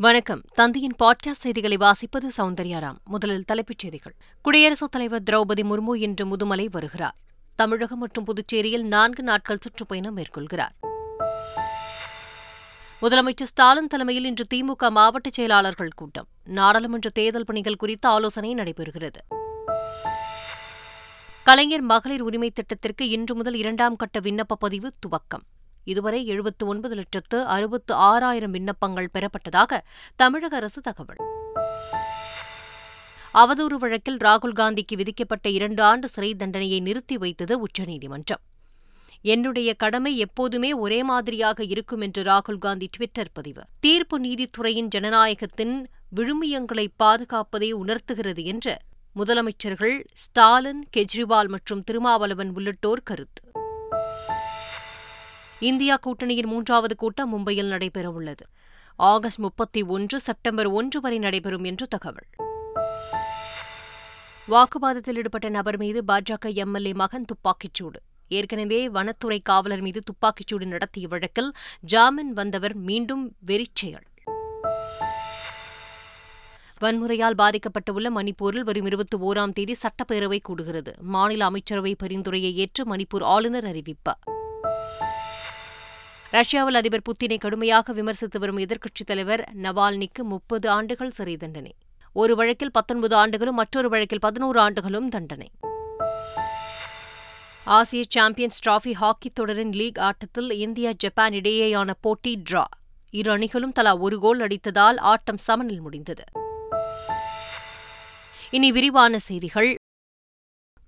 வணக்கம். தந்தையின் பாட்காஸ்ட் செய்திகளை வாசிப்பது சௌந்தர்யாராம் முதலில் தலைப்புச் செய்திகள். குடியரசுத் தலைவர் திரௌபதி முர்மு இன்று முதுமலை வருகிறார். தமிழகம் மற்றும் புதுச்சேரியில் நான்கு நாட்கள் சுற்றுப்பயணம் மேற்கொள்கிறார். முதலமைச்சர் ஸ்டாலின் தலைமையில் இன்று திமுக மாவட்ட செயலாளர்கள் கூட்டம். நாடாளுமன்ற தேர்தல் பணிகள் குறித்து ஆலோசனை நடைபெறுகிறது. கலைஞர் மகளிர் உரிமை திட்டத்திற்கு இன்று முதல் இரண்டாம் கட்ட விண்ணப்ப பதிவு துவக்கம். இதுவரை எழுபத்து ஒன்பது லட்சத்து அறுபத்து ஆறாயிரம் விண்ணப்பங்கள் பெறப்பட்டதாக தமிழக அரசு தகவல். அவதூறு வழக்கில் ராகுல் காந்திக்கு விதிக்கப்பட்ட இரண்டு ஆண்டு சிறை தண்டனையை நிறுத்தி வைத்தது உச்சநீதிமன்றம். என்னுடைய கடமை எப்போதுமே ஒரே மாதிரியாக இருக்கும் என்று ராகுல் காந்தி பதிவு. தீர்ப்பு நீதித்துறையின் ஜனநாயகத்தின் விழுமியங்களை பாதுகாப்பதை உணர்த்துகிறது என்று முதலமைச்சர்கள் ஸ்டாலின் கெஜ்ரிவால் மற்றும் திருமாவளவன் உள்ளிட்டோர் கருத்து. இந்தியா கூட்டணியின் மூன்றாவது கூட்டம் மும்பையில் நடைபெறவுள்ளது. ஆகஸ்ட் முப்பத்தி ஒன்று செப்டம்பர் ஒன்று வரை நடைபெறும் என்று தகவல். வாக்குவாதத்தில் ஈடுபட்ட நபர் மீது பாஜக எம்எல்ஏ மகன் துப்பாக்கிச்சூடு. ஏற்கனவே வனத்துறை காவலர் மீது துப்பாக்கிச்சூடு நடத்திய வழக்கில் ஜாமீன் வந்தவர் மீண்டும் வெறிச்செயல் வன்முறையால் பாதிக்கப்பட்டுள்ள மணிப்பூரில் வரும் இருபத்தி ஓராம் தேதி சட்டப்பேரவை கூடுகிறது. மாநில அமைச்சரவை பரிந்துரையை ஏற்று மணிப்பூர் ஆளுநர் அறிவிப்பார் ரஷ்யாவில் அதிபர் புத்தினை கடுமையாக விமர்சித்து வரும் எதிர்க்கட்சித் தலைவர் நவால்னிக்கு முப்பது ஆண்டுகள் சிறை தண்டனை. ஒரு வழக்கில் பத்தொன்பது ஆண்டுகளும் மற்றொரு வழக்கில் பதினோரு ஆண்டுகளும் தண்டனை. ஆசிய சாம்பியன்ஸ் டிராபி ஹாக்கி தொடரின் லீக் ஆட்டத்தில் இந்தியா ஜப்பான் இடையேயான போட்டி டிரா. இரு அணிகளும் தலா ஒரு கோல் அடித்ததால் ஆட்டம் சமனில் முடிந்தது. இனி விரிவான செய்திகள்.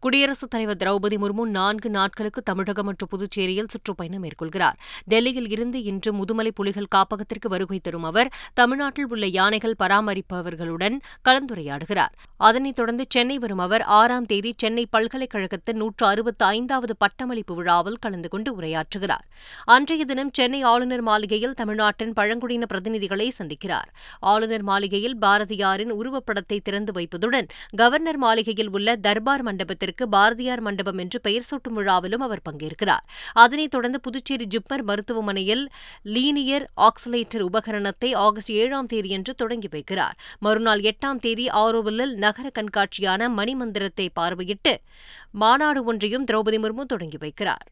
குடியரசுத் தலைவர் திரௌபதி முர்மு நான்கு நாட்களுக்கு தமிழகம் மற்றும் புதுச்சேரியில் சுற்றுப்பயணம் மேற்கொள்கிறார். டெல்லியில் இருந்து இன்று முதுமலை புலிகள் காப்பகத்திற்கு வருகை தரும் அவர் தமிழ்நாட்டில் உள்ள யானைகள் பராமரிப்பவர்களுடன் கலந்துரையாடுகிறார். அதனைத் தொடர்ந்து சென்னை வரும் அவர் ஆறாம் தேதி சென்னை பல்கலைக்கழகத்தின் நூற்று அறுபத்தி ஐந்தாவது பட்டமளிப்பு விழாவில் கலந்து கொண்டு உரையாற்றுகிறார். அன்றைய தினம் சென்னை ஆளுநர் மாளிகையில் தமிழ்நாட்டின் பழங்குடியின பிரதிநிதிகளை சந்திக்கிறார். ஆளுநர் மாளிகையில் பாரதியாரின் உருவப்படத்தை திறந்து வைப்பதுடன் கவர்னர் மாளிகையில் உள்ள தர்பார் மண்டபத்திற்கு மண்டபத்திற்கு பாரதியார் மண்டபம் என்று பெயர் சூட்டும் விழாவிலும் அவர் பங்கேற்கிறார். அதனைத் தொடர்ந்து புதுச்சேரி ஜிப்மர் மருத்துவமனையில் லீனியர் ஆக்சிலேட்டர் உபகரணத்தை ஆகஸ்ட் ஏழாம் தேதியன்று தொடங்கி வைக்கிறார். மறுநாள் எட்டாம் தேதி ஆரோவில்லில் நகர கண்காட்சியான மணிமந்திரத்தை பார்வையிட்டு மாநாடு ஒன்றையும் திரௌபதி முர்மு தொடங்கி வைக்கிறார்.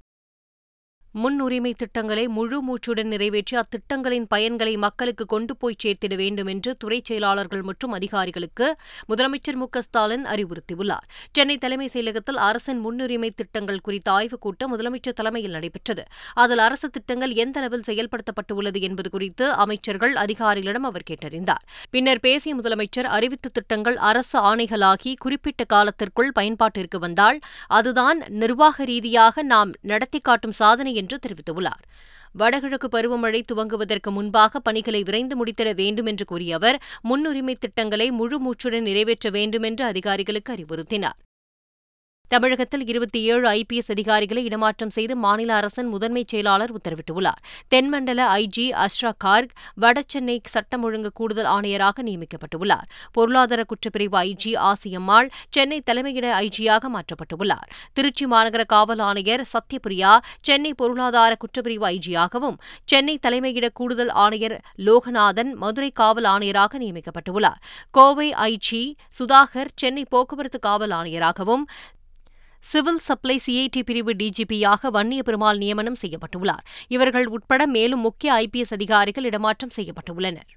முன்னுரிமை திட்டங்களை முழு மூச்சுடன் நிறைவேற்றி அத்திட்டங்களின் பயன்களை மக்களுக்கு கொண்டு போய் சேர்த்திட வேண்டும் என்று துறை செயலாளர்கள் மற்றும் அதிகாரிகளுக்கு முதலமைச்சர் மு ஸ்டாலின் அறிவுறுத்தியுள்ளார். சென்னை தலைமைச் செயலகத்தில் அரசின் முன்னுரிமை திட்டங்கள் குறித்த ஆய்வுக் கூட்டம் முதலமைச்சர் தலைமையில் நடைபெற்றது. அதில் அரசு திட்டங்கள் எந்த அளவில் செயல்படுத்தப்பட்டுள்ளது என்பது குறித்து அமைச்சர்கள் அதிகாரிகளிடம் அவர் கேட்டறிந்தார். பின்னர் பேசிய முதலமைச்சர் அறிவித்த திட்டங்கள் அரசு ஆணைகளாகி குறிப்பிட்ட காலத்திற்குள் பயன்பாட்டிற்கு வந்தால் அதுதான் நிர்வாக ரீதியாக நாம் நடத்தி காட்டும் சாதனை என்று தெரிவித்துள்ளார். வடகிழக்கு பருவமழை துவங்குவதற்கு முன்பாக பணிகளை விரைந்து முடித்திட வேண்டும் என்று கூறிய அவர் முன்னுரிமை திட்டங்களை முழு மூச்சுடன் நிறைவேற்ற வேண்டும் என்று அதிகாரிகளுக்கு அறிவுறுத்தினார். தமிழகத்தில் இருபத்தி ஏழு ஐபிஎஸ் அதிகாரிகளை இடமாற்றம் செய்து மாநில அரசின் முதன்மைச் செயலாளர் உத்தரவிட்டுள்ளார். தென்மண்டல ஐஜி அஷ்ரா கார்க் வடசென்னை சட்டம் ஒழுங்கு கூடுதல் ஆணையராக நியமிக்கப்பட்டுள்ளார். பொருளாதார குற்றப்பிரிவு ஐஜி ஆசியம்மாள் சென்னை தலைமையிட ஐஜியாக மாற்றப்பட்டுள்ளார். திருச்சி மாநகர காவல் ஆணையர் சத்யபிரியா சென்னை பொருளாதார குற்றப்பிரிவு ஐஜியாகவும் சென்னை தலைமையிட கூடுதல் ஆணையர் லோகநாதன் மதுரை காவல் ஆணையராக நியமிக்கப்பட்டுள்ளார். கோவை ஐஜி சுதாகர் சென்னை போக்குவரத்து காவல் ஆணையராகவும் சிவில் சப்ளை சிஐடி பிரிவு டிஜிபியாக வன்னிய பெருமாள் நியமனம் செய்யப்பட்டுள்ளார். இவர்கள் உட்பட மேலும் முக்கிய ஐபிஎஸ் அதிகாரிகள் இடமாற்றம் செய்யப்பட்டுள்ளனர்.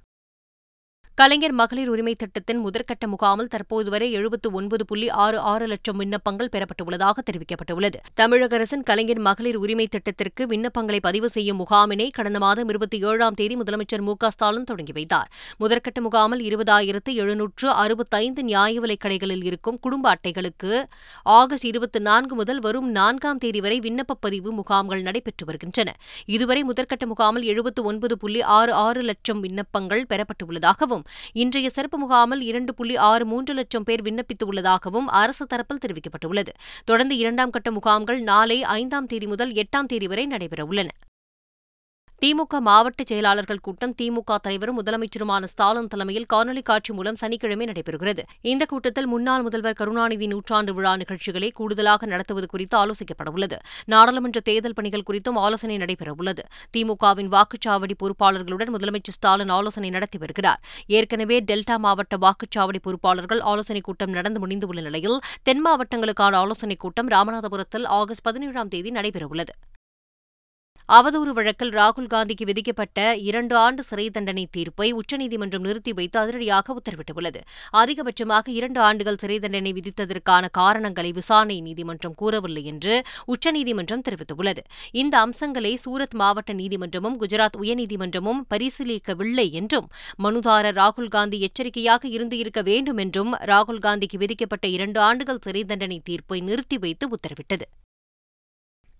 கலைஞர் மகளிர் உரிமை திட்டத்தின் முதற்கட்ட முகாமில் தற்போது வரை எழுபத்து ஒன்பது புள்ளி ஆறு ஆறு லட்சம் விண்ணப்பங்கள் பெறப்பட்டுள்ளதாக தெரிவிக்கப்பட்டுள்ளது. தமிழக அரசின் கலைஞர் மகளிர் உரிமை திட்டத்திற்கு விண்ணப்பங்களை பதிவு செய்யும் முகாமினை கடந்த மாதம் இருபத்தி ஏழாம் தேதி முதலமைச்சர் மு ஸ்டாலின் தொடங்கி வைத்தார். முதற்கட்ட முகாமில் இருபதாயிரத்து எழுநூற்று அறுபத்தைந்து நியாய விலைக் கடைகளில் இருக்கும் குடும்ப அட்டைகளுக்கு ஆகஸ்ட் இருபத்தி நான்கு முதல் வரும் நான்காம் தேதி வரை விண்ணப்ப பதிவு முகாம்கள் நடைபெற்று வருகின்றன. இதுவரை முதற்கட்ட முகாமில் எழுபத்து ஒன்பது புள்ளி ஆறு ஆறு லட்சம் விண்ணப்பங்கள் பெறப்பட்டுள்ளதாகவும் இன்றைய சிறப்பு முகாமில் இரண்டு புள்ளி ஆறு மூன்று லட்சம் பேர் விண்ணப்பித்துள்ளதாகவும் அரசு தரப்பில் தெரிவிக்கப்பட்டுள்ளது. தொடர்ந்து இரண்டாம் கட்ட முகாம்கள் நாளை ஐந்தாம் தேதி முதல் எட்டாம் தேதி வரை நடைபெறவுள்ளன. திமுக மாவட்ட செயலாளர்கள் கூட்டம் திமுக தலைவரும் முதலமைச்சருமான ஸ்டாலின் தலைமையில் காணொலி காட்சி மூலம் சனிக்கிழமை நடைபெறுகிறது. இந்த கூட்டத்தில் முன்னாள் முதல்வர் கருணாநிதி நூற்றாண்டு விழா நிகழ்ச்சிகளை கூடுதலாக நடத்துவது குறித்து ஆலோசிக்கப்படவுள்ளது நாடாளுமன்ற தேர்தல் பணிகள் குறித்தும் ஆலோசனை நடைபெறவுள்ளது திமுகவின் வாக்குச்சாவடி பொறுப்பாளர்களுடன் முதலமைச்சர் ஸ்டாலின் ஆலோசனை நடத்தி வருகிறார். ஏற்கனவே டெல்டா மாவட்ட வாக்குச்சாவடி பொறுப்பாளர்கள் ஆலோசனைக் கூட்டம் நடந்து முடிந்துள்ள நிலையில் தென் மாவட்டங்களுக்கான ஆலோசனைக் கூட்டம் ராமநாதபுரத்தில் ஆகஸ்ட் பதினேழாம் தேதி நடைபெறவுள்ளது அவதூறு வழக்கில் ராகுல் காந்திக்கு விதிக்கப்பட்ட இரண்டு ஆண்டு சிறை தண்டனை தீர்ப்பை உச்சநீதிமன்றம் நிறுத்தி வைத்து அதிரடியாக உத்தரவிட்டுள்ளது. அதிகபட்சமாக இரண்டு ஆண்டுகள் சிறை தண்டனை விதித்ததற்கான காரணங்களை விசாரணை நீதிமன்றம் கூறவில்லை என்று உச்சநீதிமன்றம் தெரிவித்துள்ளது. இந்த அம்சங்களை சூரத் மாவட்ட நீதிமன்றமும் குஜராத் உயர்நீதிமன்றமும் பரிசீலிக்கவில்லை என்றும் மனுதாரர் ராகுல் காந்தி எச்சரிக்கையாக இருந்து இருக்க வேண்டும் என்றும் ராகுல் காந்திக்கு விதிக்கப்பட்ட இரண்டு ஆண்டுகள் சிறை தண்டனை தீர்ப்பை நிறுத்தி வைத்து உத்தரவிட்டது.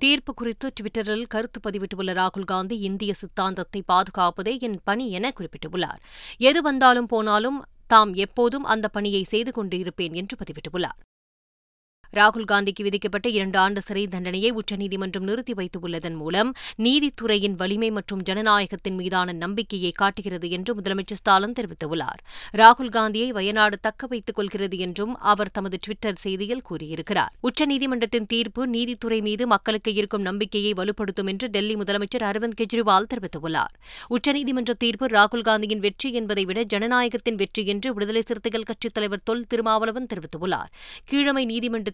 தீர்ப்பு குறித்து டுவிட்டரில் கருத்து பதிவிட்டுள்ள ராகுல் காந்தி இந்திய சித்தாந்தத்தை பாதுகாப்பதே என் பணி என குறிப்பிட்டுள்ளார். எது வந்தாலும் போனாலும் தாம் எப்போதும் அந்த பணியை செய்து கொண்டு இருப்பேன் என்று பதிவிட்டுள்ளார். ராகுல் காந்திக்கு விதிக்கப்பட்ட இரண்டு ஆண்டு சிறை தண்டனையை உச்சநீதிமன்றம் நிறுத்தி வைத்துள்ளதன் மூலம் நீதித்துறையின் வலிமை மற்றும் ஜனநாயகத்தின் மீதான நம்பிக்கையை காட்டுகிறது என்று முதலமைச்சர் ஸ்டாலின் தெரிவித்துள்ளார். ராகுல் காந்தியை வயநாடு தக்க வைத்துக் கொள்கிறது என்றும் அவர் தமது டுவிட்டர் செய்தியில் கூறியிருக்கிறார். உச்சநீதிமன்றத்தின் தீர்ப்பு நீதித்துறை மீது மக்களுக்கு இருக்கும் நம்பிக்கையை வலுப்படுத்தும் என்று டெல்லி முதலமைச்சர் அரவிந்த் கெஜ்ரிவால் தெரிவித்துள்ளார். உச்சநீதிமன்ற தீர்ப்பு ராகுல் காந்தியின் வெற்றி என்பதை விட ஜனநாயகத்தின் வெற்றி என்று விடுதலை சிறுத்தைகள் கட்சித் தலைவர் தொல் திருமாவளவன் தெரிவித்துள்ளார். கீழமை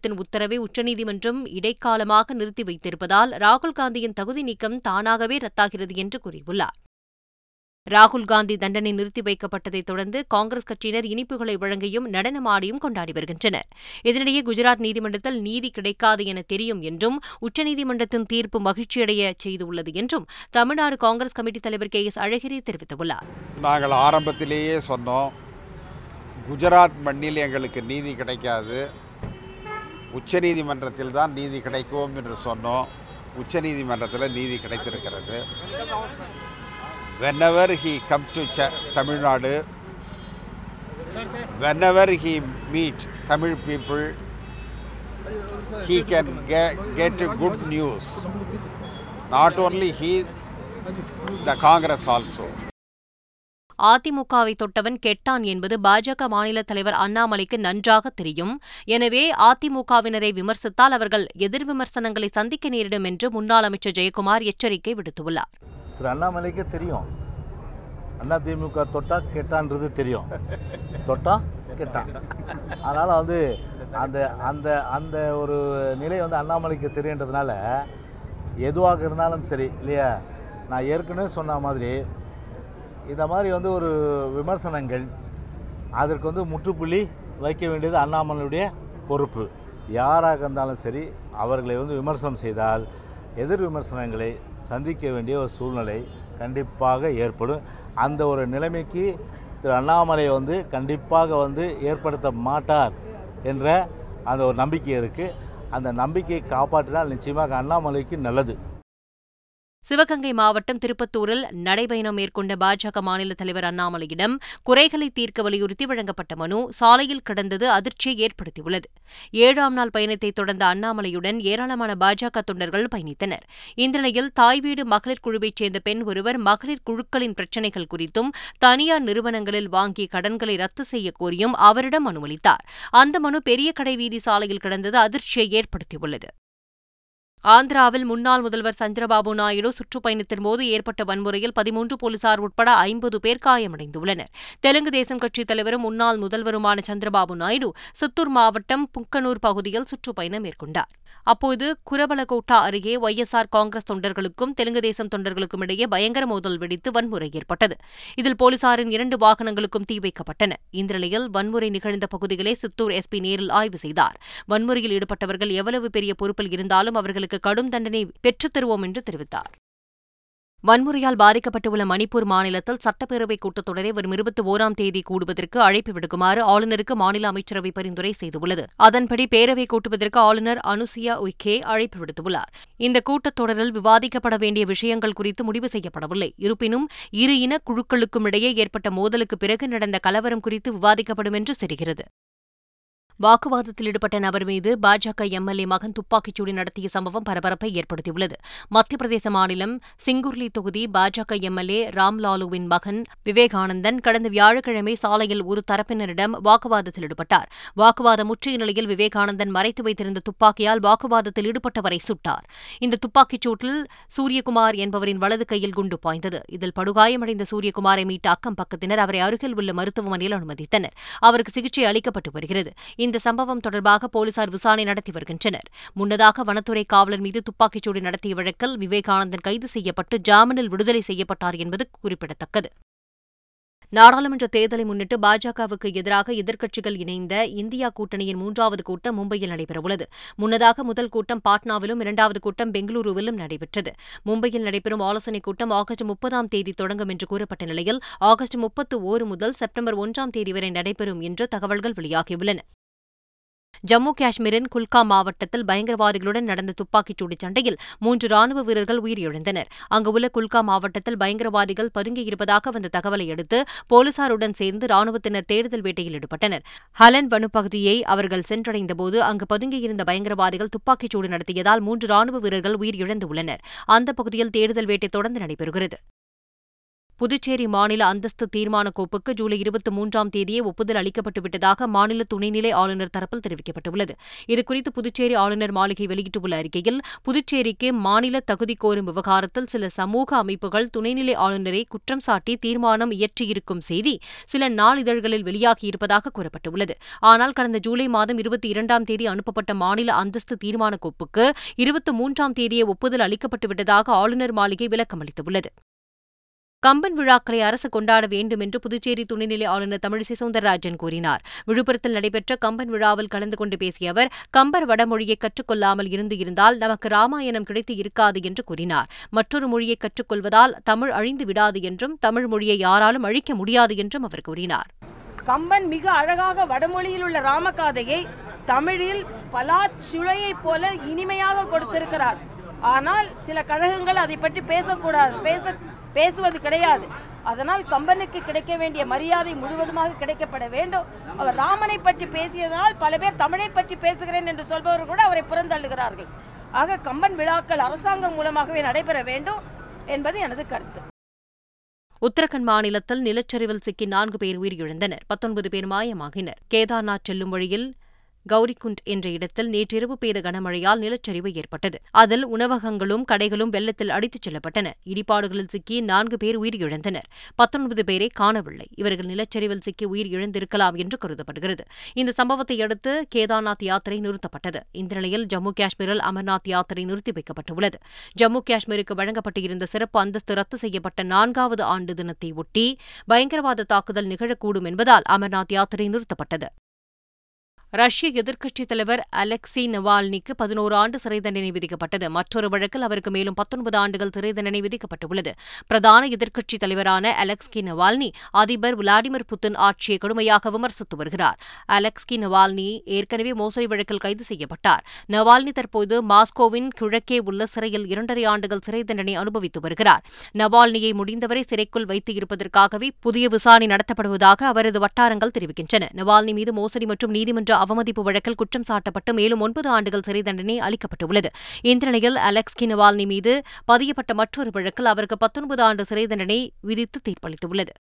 நீதிமன்றத்தின் உத்தரவை உச்சநீதிமன்றம் இடைக்காலமாக நிறுத்தி வைத்திருப்பதால் ராகுல் காந்தியின் தகுதி நீக்கம் தானாகவே ரத்தாகிறது என்று கூறியுள்ளார். ராகுல் காந்தி தண்டனை நிறுத்தி வைக்கப்பட்டதைத் தொடர்ந்து காங்கிரஸ் கட்சியினர் இனிப்புகளை வழங்கியும் நடனமாடியும் கொண்டாடி வருகின்றனர். இதனிடையே குஜராத் நீதிமன்றத்தில் நீதி கிடைக்காது என தெரியும் என்றும் உச்சநீதிமன்றத்தின் தீர்ப்பு மகிழ்ச்சியடைய செய்துள்ளது என்றும் தமிழ்நாடு காங்கிரஸ் கமிட்டி தலைவர் கே எஸ் அழகிரி தெரிவித்துள்ளார். நாங்கள் ஆரம்பத்திலேயே சொன்னோம் குஜராத் மண்ணில் எங்களுக்கு நீதி கிடைக்காது. உச்சநீதிமன்றத்தில் தான் நீதி கிடைக்கும் என்று சொன்னோம். உச்சநீதிமன்றத்தில் நீதி கிடைத்திருக்கிறது. Whenever he come to the Tamil Nadu whenever he meet Tamil people he can get good news not only he the Congress also அதிமுகவை தொட்டவன் கெட்டான் என்பது பாஜக மாநில தலைவர் அண்ணாமலைக்கு நன்றாக தெரியும். எனவே அதிமுகவினரை விமர்சித்தால் அவர்கள் எதிர் விமர்சனங்களை சந்திக்க நேரிடும் என்று முன்னாள் அமைச்சர் ஜெயக்குமார் எச்சரிக்கை விடுத்துள்ளார். திரு அண்ணாமலைக்கு தெரியும். அண்ணா திமுக தொட்டா கெட்டான்றது தெரியும். தொட்டா கெட்டான். அதனால் வந்து அந்த அந்த அந்த ஒரு நிலை வந்து அண்ணாமலைக்கு தெரியுன்றதுனால எதுவாக இருந்தாலும் சரி இல்லையா? நான் ஏற்கனவே சொன்ன மாதிரி இந்த மாதிரி வந்து ஒரு விமர்சனங்கள் அதற்கு வந்து முற்றுப்புள்ளி வைக்க வேண்டியது அண்ணாமலையுடைய பொறுப்பு. யாராக இருந்தாலும் சரி அவர்களை வந்து விமர்சனம் செய்தால் எதிர் விமர்சனங்களை சந்திக்க வேண்டிய ஒரு சூழ்நிலை கண்டிப்பாக ஏற்படும். அந்த ஒரு நிலைமைக்கு திரு அண்ணாமலை வந்து கண்டிப்பாக வந்து ஏற்படுத்த மாட்டார் என்ற அந்த ஒரு நம்பிக்கை இருக்குது அந்த நம்பிக்கையை காப்பாற்றினால் நிச்சயமாக அண்ணாமலைக்கு நல்லது. சிவகங்கை மாவட்டம் திருப்பத்தூரில் நடைபயணம் மேற்கொண்ட பாஜக மாநில தலைவர் அண்ணாமலையிடம் குறைகளை தீர்க்க வலியுறுத்தி வழங்கப்பட்ட மனு சாலையில் கிடந்தது அதிர்ச்சியை ஏற்படுத்தியுள்ளது. ஏழாம் நாள் பயணத்தை தொடர்ந்த அண்ணாமலையுடன் ஏராளமான பாஜக தொண்டர்கள் பயணித்தனர். இந்த நிலையில் தாய் வீடு மகளிர் குழுவைச் சேர்ந்த பெண் ஒருவர் மகளிர் குழுக்களின் பிரச்சினைகள் குறித்தும் தனியார் நிறுவனங்களில் வாங்கிய கடன்களை ரத்து செய்ய கோரியும் அவரிடம் மனு அளித்தார். அந்த மனு பெரிய கடை வீதி சாலையில் கிடந்தது அதிர்ச்சியை ஏற்படுத்தியுள்ளது. ஆந்திராவில் முன்னாள் முதல்வர் சந்திரபாபு நாயுடு சுற்றுப்பயணத்தின் போது ஏற்பட்ட வன்முறையில் பதிமூன்று போலீசார் உட்பட ஐம்பது பேர் காயமடைந்துள்ளனர். தெலுங்கு தேசம் கட்சித் தலைவரும் முன்னாள் முதல்வருமான சந்திரபாபு நாயுடு சித்தூர் மாவட்டம் புக்கனூர் பகுதியில் சுற்றுப்பயணம் மேற்கொண்டார். அப்போது குரபலகோட்டா அருகே ஒய்எஸ்ஆர் காங்கிரஸ் தொண்டர்களுக்கும் தெலுங்கு தேசம் தொண்டர்களுக்கும் இடையே பயங்கர மோதல் வெடித்து வன்முறை ஏற்பட்டது. இதில் போலீசாரின் இரண்டு வாகனங்களுக்கும் தீ வைக்கப்பட்டன. இந்த நிலையில் வன்முறை நிகழ்ந்த பகுதிகளை சித்தூர் எஸ்பி நேரில் ஆய்வு செய்தார். வன்முறையில் ஈடுபட்டவர்கள் எவ்வளவு பெரிய பொறுப்பில் இருந்தாலும் அவர்களுக்கு கடும் தண்டனை பெற்றுத் தருவோம் என்று தெரிவித்தார். வன்முறையால் பாதிக்கப்பட்டுள்ள மணிப்பூர் மாநிலத்தில் சட்டப்பேரவைக் கூட்டத்தொடரை வரும் இருபத்தி ஓராம் தேதி கூடுவதற்கு அழைப்பு விடுக்குமாறு ஆளுநருக்கு மாநில அமைச்சரவை பரிந்துரை செய்துள்ளது. அதன்படி பேரவை கூட்டுவதற்கு ஆளுநர் அனுசியா உய்கே அழைப்பு விடுத்துள்ளார். இந்த கூட்டத்தொடரில் விவாதிக்கப்பட வேண்டிய விஷயங்கள் குறித்து முடிவு செய்யப்படவில்லை. இருப்பினும் இரு இன குழுக்களுக்கும் இடையே ஏற்பட்ட மோதலுக்கு பிறகு நடந்த கலவரம் குறித்து விவாதிக்கப்படும் என்று தெரிகிறது. வாக்குவாதத்தில் ஈடுபட்ட நபர் மீது பாஜக எம்எல்ஏ மகன் துப்பாக்கிச்சூடு நடத்திய சம்பவம் பரபரப்பை ஏற்படுத்தியுள்ளது. மத்திய பிரதேச மாநிலம் சிங்குர்லி தொகுதி பாஜக எம்எல்ஏ ராம்லாலுவின் மகன் விவேகானந்தன் கடந்த வியாழக்கிழமை சாலையில் ஒரு தரப்பினரிடம் வாக்குவாதத்தில் ஈடுபட்டார். வாக்குவாதம் முற்றிய நிலையில் விவேகானந்தன் மறைத்து வைத்திருந்த துப்பாக்கியால் வாக்குவாதத்தில் ஈடுபட்டவரை சுட்டார். இந்த துப்பாக்கிச் சூட்டில் சூரியகுமார் என்பவரின் வலது கையில் குண்டு பாய்ந்தது. இதில் படுகாயமடைந்த சூரியகுமாரை மீட்ட அக்கம் பக்கத்தினர் அவரை அருகில் உள்ள மருத்துவமனையில் அனுமதித்தனர். அவருக்கு சிகிச்சை அளிக்கப்பட்டு வருகிறது. இந்த சம்பவம் தொடர்பாக போலீசார் விசாரணை நடத்தி வருகின்றனர். முன்னதாக வனத்துறை காவலர் மீது துப்பாக்கிச்சூடு நடத்திய வழக்கில் விவேகானந்தன் கைது செய்யப்பட்டு ஜாமீனில் விடுதலை செய்யப்பட்டார் என்பது குறிப்பிடத்தக்கது. நாடாளுமன்ற தேர்தலை முன்னிட்டு பாஜகவுக்கு எதிராக எதிர்க்கட்சிகள் இணைந்த இந்தியா கூட்டணியின் மூன்றாவது கூட்டம் மும்பையில் நடைபெறவுள்ளது. முன்னதாக முதல் கூட்டம் பாட்னாவிலும் இரண்டாவது கூட்டம் பெங்களூருவிலும் நடைபெற்றது. மும்பையில் நடைபெறும் ஆலோசனைக் கூட்டம் ஆகஸ்ட் முப்பதாம் தேதி தொடங்கும் என்று கூறப்பட்ட நிலையில் ஆகஸ்ட் முப்பத்து ஓரு முதல் செப்டம்பர் ஒன்றாம் தேதி வரை நடைபெறும் என்று தகவல்கள் வெளியாகியுள்ளன. ஜம்மு காஷ்மீரின் குல்கா மாவட்டத்தில் பயங்கரவாதிகளுடன் நடந்த துப்பாக்கிச்சூடு சண்டையில் மூன்று ராணுவ வீரர்கள் உயிரிழந்தனர். அங்குள்ள குல்கா மாவட்டத்தில் பயங்கரவாதிகள் பதுங்கியிருப்பதாக வந்த தகவலை அடுத்து போலீசாருடன் சேர்ந்து ராணுவத்தினர் தேடுதல் வேட்டையில் ஈடுபட்டனர். ஹலன் வனு பகுதியை அவர்கள் சென்றடைந்தபோது அங்கு பதுங்கியிருந்த பயங்கரவாதிகள் துப்பாக்கிச்சூடு நடத்தியதால் மூன்று ராணுவ வீரர்கள் உயிரிழந்துள்ளனர். அந்த பகுதியில் தேடுதல் வேட்டை தொடர்ந்து நடைபெறுகிறது. புதுச்சேரி மாநில அந்தஸ்து தீர்மான கோப்புக்கு ஜூலை இருபத்தி மூன்றாம் தேதியே ஒப்புதல் அளிக்கப்பட்டுவிட்டதாக மாநில துணைநிலை ஆளுநர் தரப்பில் தெரிவிக்கப்பட்டுள்ளது. இதுகுறித்து புதுச்சேரி ஆளுநர் மாளிகை வெளியிட்டுள்ள அறிக்கையில் புதுச்சேரிக்கு மாநில தகுதி கோரும் விவகாரத்தில் சில சமூக அமைப்புகள் துணைநிலை ஆளுநரை குற்றம் சாட்டி தீர்மானம் இயற்றியிருக்கும் செய்தி சில நாளிதழ்களில் வெளியாகியிருப்பதாக கூறப்பட்டுள்ளது. ஆனால் கடந்த ஜூலை மாதம் இருபத்தி இரண்டாம் தேதி அனுப்பப்பட்ட மாநில அந்தஸ்து தீர்மான கோப்புக்கு இருபத்தி மூன்றாம் தேதியே ஒப்புதல் அளிக்கப்பட்டுவிட்டதாக ஆளுநர் மாளிகை விளக்கமளித்துள்ளது. கம்பன் விழாக்களை அரசு கொண்டாட வேண்டும் என்று புதுச்சேரி துணைநிலை ஆளுநர் தமிழிசை சவுந்தரராஜன் கூறினார். விழுப்புரத்தில் நடைபெற்ற கம்பன் விழாவில் கலந்து கொண்டு பேசிய அவர் கம்பர் வடமொழியை கற்றுக்கொள்ளாமல் இருந்து இருந்தால் நமக்கு ராமாயணம் கிடைத்து இருக்காது என்று கூறினார். மற்றொரு மொழியை கற்றுக்கொள்வதால் தமிழ் அழிந்து விடாது என்றும் தமிழ் மொழியை யாராலும் அழிக்க முடியாது என்றும் அவர் கூறினார். கம்பன் மிக அழகாக வடமொழியில் உள்ள ராமகாதையை தமிழில் பலாச்சுளையைப் போல இனிமையாக கொடுத்திருக்கிறார். ஆனால் சில கழகங்கள் அதை பற்றி பேசக்கூடாது பேச பேசுவது கிடையாது. அதனால் கம்பனுக்கு கிடைக்க வேண்டிய மரியாதை முழுவதுமாக கிடைக்கப்பட வேண்டும். அவர் ராமனை பற்றி பேசியதனால் பல பேர் தமிழை பற்றி பேசுகிறேன் என்று சொல்பவர்கள் கூட அவரை புறந்தள்ளுகிறார்கள். ஆக கம்பன் விழாக்கள் அரசாங்கம் மூலமாகவே நடைபெற வேண்டும் என்பது எனது கருத்து. உத்தரகண்ட் மாநிலத்தில் நிலச்சரிவில் சிக்கி நான்கு பேர் உயிரிழந்தனர். பத்தொன்பது பேர் மாயமாகினர். கேதார்நாத் செல்லும் வழியில் கௌரிகுண்ட் என்ற இடத்தில் நேற்றிரவு பெய்த கனமழையால் நிலச்சரிவு ஏற்பட்டது. அதில் உணவகங்களும் கடைகளும் வெள்ளத்தில் அடித்துச் செல்லப்பட்டன. இடிபாடுகளில் சிக்கி நான்கு பேர் உயிரிழந்தனர். பத்தொன்பது பேரை காணவில்லை. இவர்கள் நிலச்சரிவில் சிக்கி உயிரிழந்திருக்கலாம் என்று கருதப்படுகிறது. இந்த சம்பவத்தை அடுத்து கேதார்நாத் யாத்திரை நிறுத்தப்பட்டது. இந்த நிலையில் ஜம்மு காஷ்மீரில் அமர்நாத் யாத்திரை நிறுத்தி வைக்கப்பட்டுள்ளது. ஜம்மு காஷ்மீருக்கு வழங்கப்பட்டிருந்த சிறப்பு அந்தஸ்து ரத்து செய்யப்பட்ட நான்காவது ஆண்டு தினத்தை ஒட்டி பயங்கரவாத தாக்குதல் நிகழக்கூடும் என்பதால் அமர்நாத் யாத்திரை நிறுத்தப்பட்டது. ரஷ்ய எதிர்க்கட்சித் தலைவர் அலெக்சி நவால்னிக்கு பதினோரு ஆண்டு சிறை தண்டனை விதிக்கப்பட்டது. மற்றொரு வழக்கில் அவருக்கு மேலும் பத்தொன்பது ஆண்டுகள் சிறை தண்டனை விதிக்கப்பட்டுள்ளது. பிரதான எதிர்க்கட்சித் தலைவரான அலெக்ஸ்கி நவால்னி அதிபர் விளாடிமிர் புட்டின் ஆட்சியை கடுமையாக விமர்சித்து வருகிறார். அலெக்ஸ்கி நவால்னி ஏற்கனவே மோசடி வழக்கில் கைது செய்யப்பட்டார். நவால்னி தற்போது மாஸ்கோவின் கிழக்கே உள்ள சிறையில் இரண்டரை ஆண்டுகள் சிறை தண்டனை அனுபவித்து வருகிறார். நவால்னியை முடிந்தவரை சிறைக்குள் வைத்து இருப்பதற்காகவே புதிய விசாரணை நடத்தப்படுவதாக அவரது வட்டாரங்கள் தெரிவிக்கின்றன. நவால்னி மீது மோசடி மற்றும் நீதிமன்ற அவமதிப்பு வழக்கில் குற்றம் சாட்டப்பட்டு மேலும் ஒன்பது ஆண்டுகள் சிறை தண்டனை அளிக்கப்பட்டுள்ளது. இந்த நிலையில் அலெக்ஸ்கி நவால்னி மீது பதியப்பட்ட மற்றொரு வழக்கில் அவருக்கு பத்தொன்பது ஆண்டு சிறை தண்டனை விதித்து தீர்ப்பளித்துள்ளது.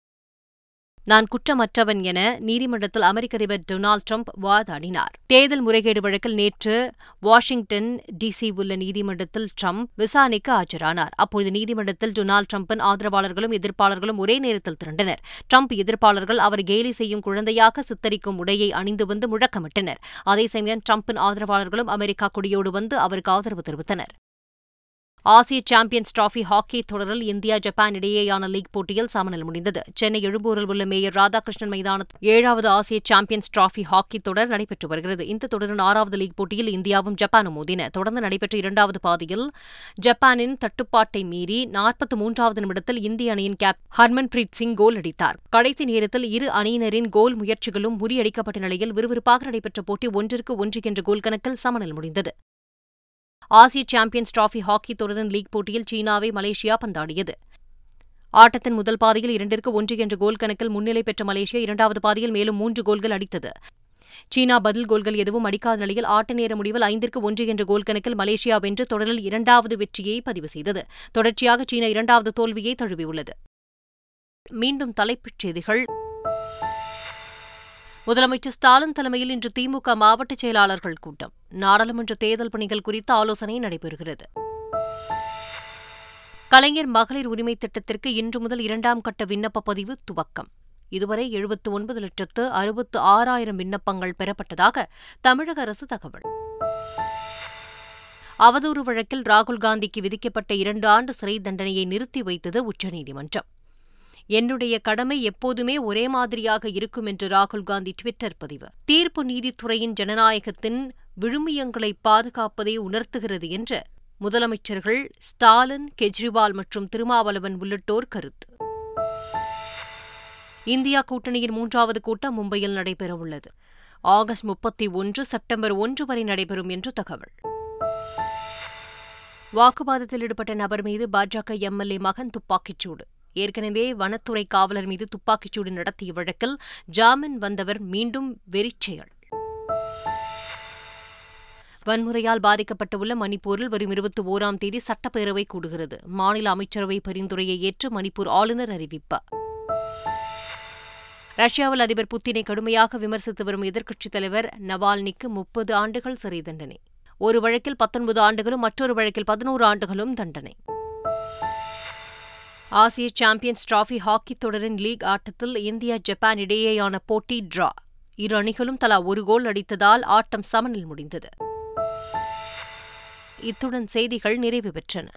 நான் குற்றமற்றவன் என நீதிமன்றத்தில் அமெரிக்க அதிபர் டொனால்டு ட்ரம்ப் வாதாடினார். தேர்தல் முறைகேடு வழக்கில் நேற்று வாஷிங்டன் டிசி உள்ள நீதிமன்றத்தில் ட்ரம்ப் விசாரணைக்கு ஆஜரானார். அப்போது நீதிமன்றத்தில் டொனால்டு ட்ரம்பின் ஆதரவாளர்களும் எதிர்ப்பாளர்களும் ஒரே நேரத்தில் திரண்டனர். ட்ரம்ப் எதிர்ப்பாளர்கள் அவர் கேலி செய்யும் குழந்தையாக சித்தரிக்கும் உடையை அணிந்து வந்து முழக்கமிட்டனர். அதே சமயம் ட்ரம்பின் ஆதரவாளர்களும் அமெரிக்கா கொடியோடு வந்து அவருக்கு ஆதரவு தெரிவித்தனர். ஆசிய சாம்பியன்ஸ் டிராபி ஹாக்கி தொடரில் இந்தியா ஜப்பான் இடையேயான லீக் போட்டியில் சமநிலை முடிந்தது. சென்னை எழும்பூரில் உள்ள மேயர் ராதாகிருஷ்ணன் மைதானத்தில் ஏழாவது ஆசிய சாம்பியன்ஸ் டிராபி ஹாக்கி தொடர் நடைபெற்று வருகிறது. இந்த தொடரின் ஆறாவது லீக் போட்டியில் இந்தியாவும் ஜப்பானும் மோதின. தொடர்ந்து நடைபெற்ற இரண்டாவது பாதியில் ஜப்பானின் தட்டுப்பாட்டை மீறி நாற்பத்தி மூன்றாவது நிமிடத்தில் இந்திய அணியின் கேப் ஹர்மன்பிரீத் சிங் கோல் அடித்தார். கடைசி நேரத்தில் இரு அணியினரின் கோல் முயற்சிகளும் முறியடிக்கப்பட்ட நிலையில் விறுவிறுப்பாக நடைபெற்ற போட்டி ஒன்றிற்கு ஒன்று என்ற கோல் கணக்கில் சமனில் முடிந்தது. ஆசிய சாம்பியன்ஸ் டிராபி ஹாக்கி தொடரின் லீக் போட்டியில் சீனாவை மலேசியா பந்தாடியது. ஆட்டத்தின் முதல் பாதியில் இரண்டிற்கு ஒன்று என்ற கோல் கணக்கில் முன்னிலை பெற்ற மலேசியா இரண்டாவது பாதியில் மேலும் மூன்று கோல்கள் அடித்தது. சீனா பதில் கோல்கள் எதுவும் அடிக்காத நிலையில் ஆட்ட நேர முடிவில் ஐந்திற்கு ஒன்று என்ற கோல் கணக்கில் மலேசியா வென்று தொடரில் இரண்டாவது வெற்றியை பதிவு செய்தது. தொடர்ச்சியாக சீனா இரண்டாவது தோல்வியை தழுவியுள்ளது. மீண்டும் தலைப்புச் செய்திகள். முதலமைச்சர் ஸ்டாலின் தலைமையில் இன்று திமுக மாவட்ட செயலாளர்கள் கூட்டம். நாடாளுமன்ற தேர்தல் பணிகள் குறித்து ஆலோசனை நடைபெறுகிறது. கலைஞர் மகளிர் உரிமை திட்டத்திற்கு இன்று முதல் இரண்டாம் கட்ட விண்ணப்ப பதிவு துவக்கம். இதுவரை எழுபத்து ஒன்பது லட்சத்து அறுபத்து ஆறாயிரம் விண்ணப்பங்கள் பெறப்பட்டதாக தமிழக அரசு தகவல். அவதூறு வழக்கில் ராகுல் காந்திக்கு விதிக்கப்பட்ட இரண்டு ஆண்டு சிறை தண்டனையை நிறுத்தி வைத்தது உச்சநீதிமன்றம். என்னுடைய கடமை எப்போதுமே ஒரே மாதிரியாக இருக்கும் என்று ராகுல் காந்தி டுவிட்டர் பதிவு. தீர்ப்பு நீதித்துறையின் ஜனநாயகத்தின் விழுமியங்களை பாதுகாப்பதை உணர்த்துகிறது என்று முதலமைச்சர்கள் ஸ்டாலின் கெஜ்ரிவால் மற்றும் திருமாவளவன் உள்ளிட்டோர் கருத்து. இந்தியா கூட்டணியின் மூன்றாவது கூட்டம் மும்பையில் நடைபெறவுள்ளது. ஆகஸ்ட் முப்பத்தி ஒன்று செப்டம்பர் ஒன்று வரை நடைபெறும் என்று தகவல். வாக்குவாதத்தில் ஈடுபட்ட நபர் மீது பாஜக எம்எல்ஏ மகன் துப்பாக்கிச்சூடு ஏற்கனவே வனத்துறை காவலர் மீது துப்பாக்கிச்சூடு நடத்திய வழக்கில் ஜாமீன் வந்தவர் மீண்டும் வெறிச்செயல். வன்முறையால் பாதிக்கப்பட்டுள்ள மணிப்பூரில் வரும் இருபத்தி ஓராம் தேதி சட்டப்பேரவை கூடுகிறது. மாநில அமைச்சரவை பரிந்துரையை ஏற்று மணிப்பூர் ஆளுநர் அறிவிப்பு. ரஷ்யாவில் அதிபர் புத்தினை கடுமையாக விமர்சித்து வரும் எதிர்க்கட்சித் தலைவர் நவால்னிக்கு முப்பது ஆண்டுகள் சிறை தண்டனை. ஒரு வழக்கில் பத்தொன்பது ஆண்டுகளும் மற்றொரு வழக்கில் பதினோரு ஆண்டுகளும் தண்டனை. ஆசிய சாம்பியன்ஸ் டிராபி ஹாக்கி தொடரின் லீக் ஆட்டத்தில் இந்தியா ஜப்பான் இடையேயான போட்டி டிரா. இரு அணிகளும் தலா ஒரு கோல் அடித்ததால் ஆட்டம் சமனில் முடிந்தது. இத்துடன் செய்திகள் நிறைவு பெற்றன.